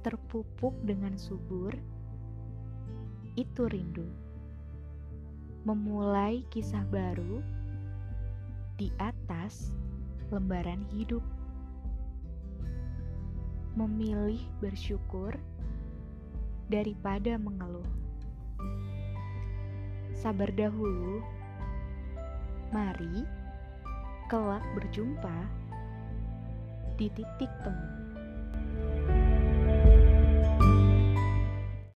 Terpupuk dengan subur, itu rindu. Memulai kisah baru di atas lembaran hidup. Memilih bersyukur daripada mengeluh. Sabar dahulu. Mari kelak berjumpa di titik temu.